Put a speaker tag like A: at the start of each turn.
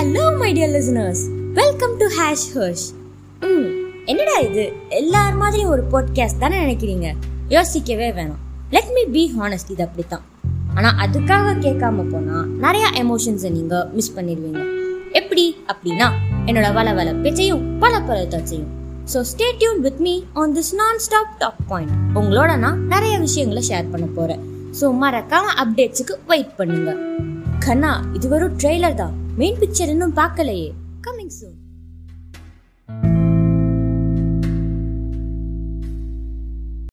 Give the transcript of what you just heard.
A: Hello my dear listeners welcome to hash Harsh hmm என்னடா இது? எல்லார் மாதிரியும் ஒரு பாட்காஸ்ட் தானே நினைக்கிறீங்க? யோசிக்கவே வேணாம். லெட் மீ பி ஹானஸ்ட் இது அப்படித்தான். ஆனால் அதுக்காக கேட்காம போனால் நிறையா எமோஷன்ஸை நீங்கள் மிஸ் பண்ணிடுவீங்க. எப்படி? அப்படின்னா என்னோட வள வள பேச்சையும் பல பல தச்சையும் so stay tuned with me on this non stop top point உங்களோட நான் நிறைய விஷயங்களை ஷேர் பண்ண போகிறேன் ஸோ மறக்காம அப்டேட்ஸுக்கு வெயிட் பண்ணுங்க. கண்ணா இது வெறும் ட்ரெய்லர் தான். மெயின் பிக்சர் இன்னும் பார்க்கலையே. Coming soon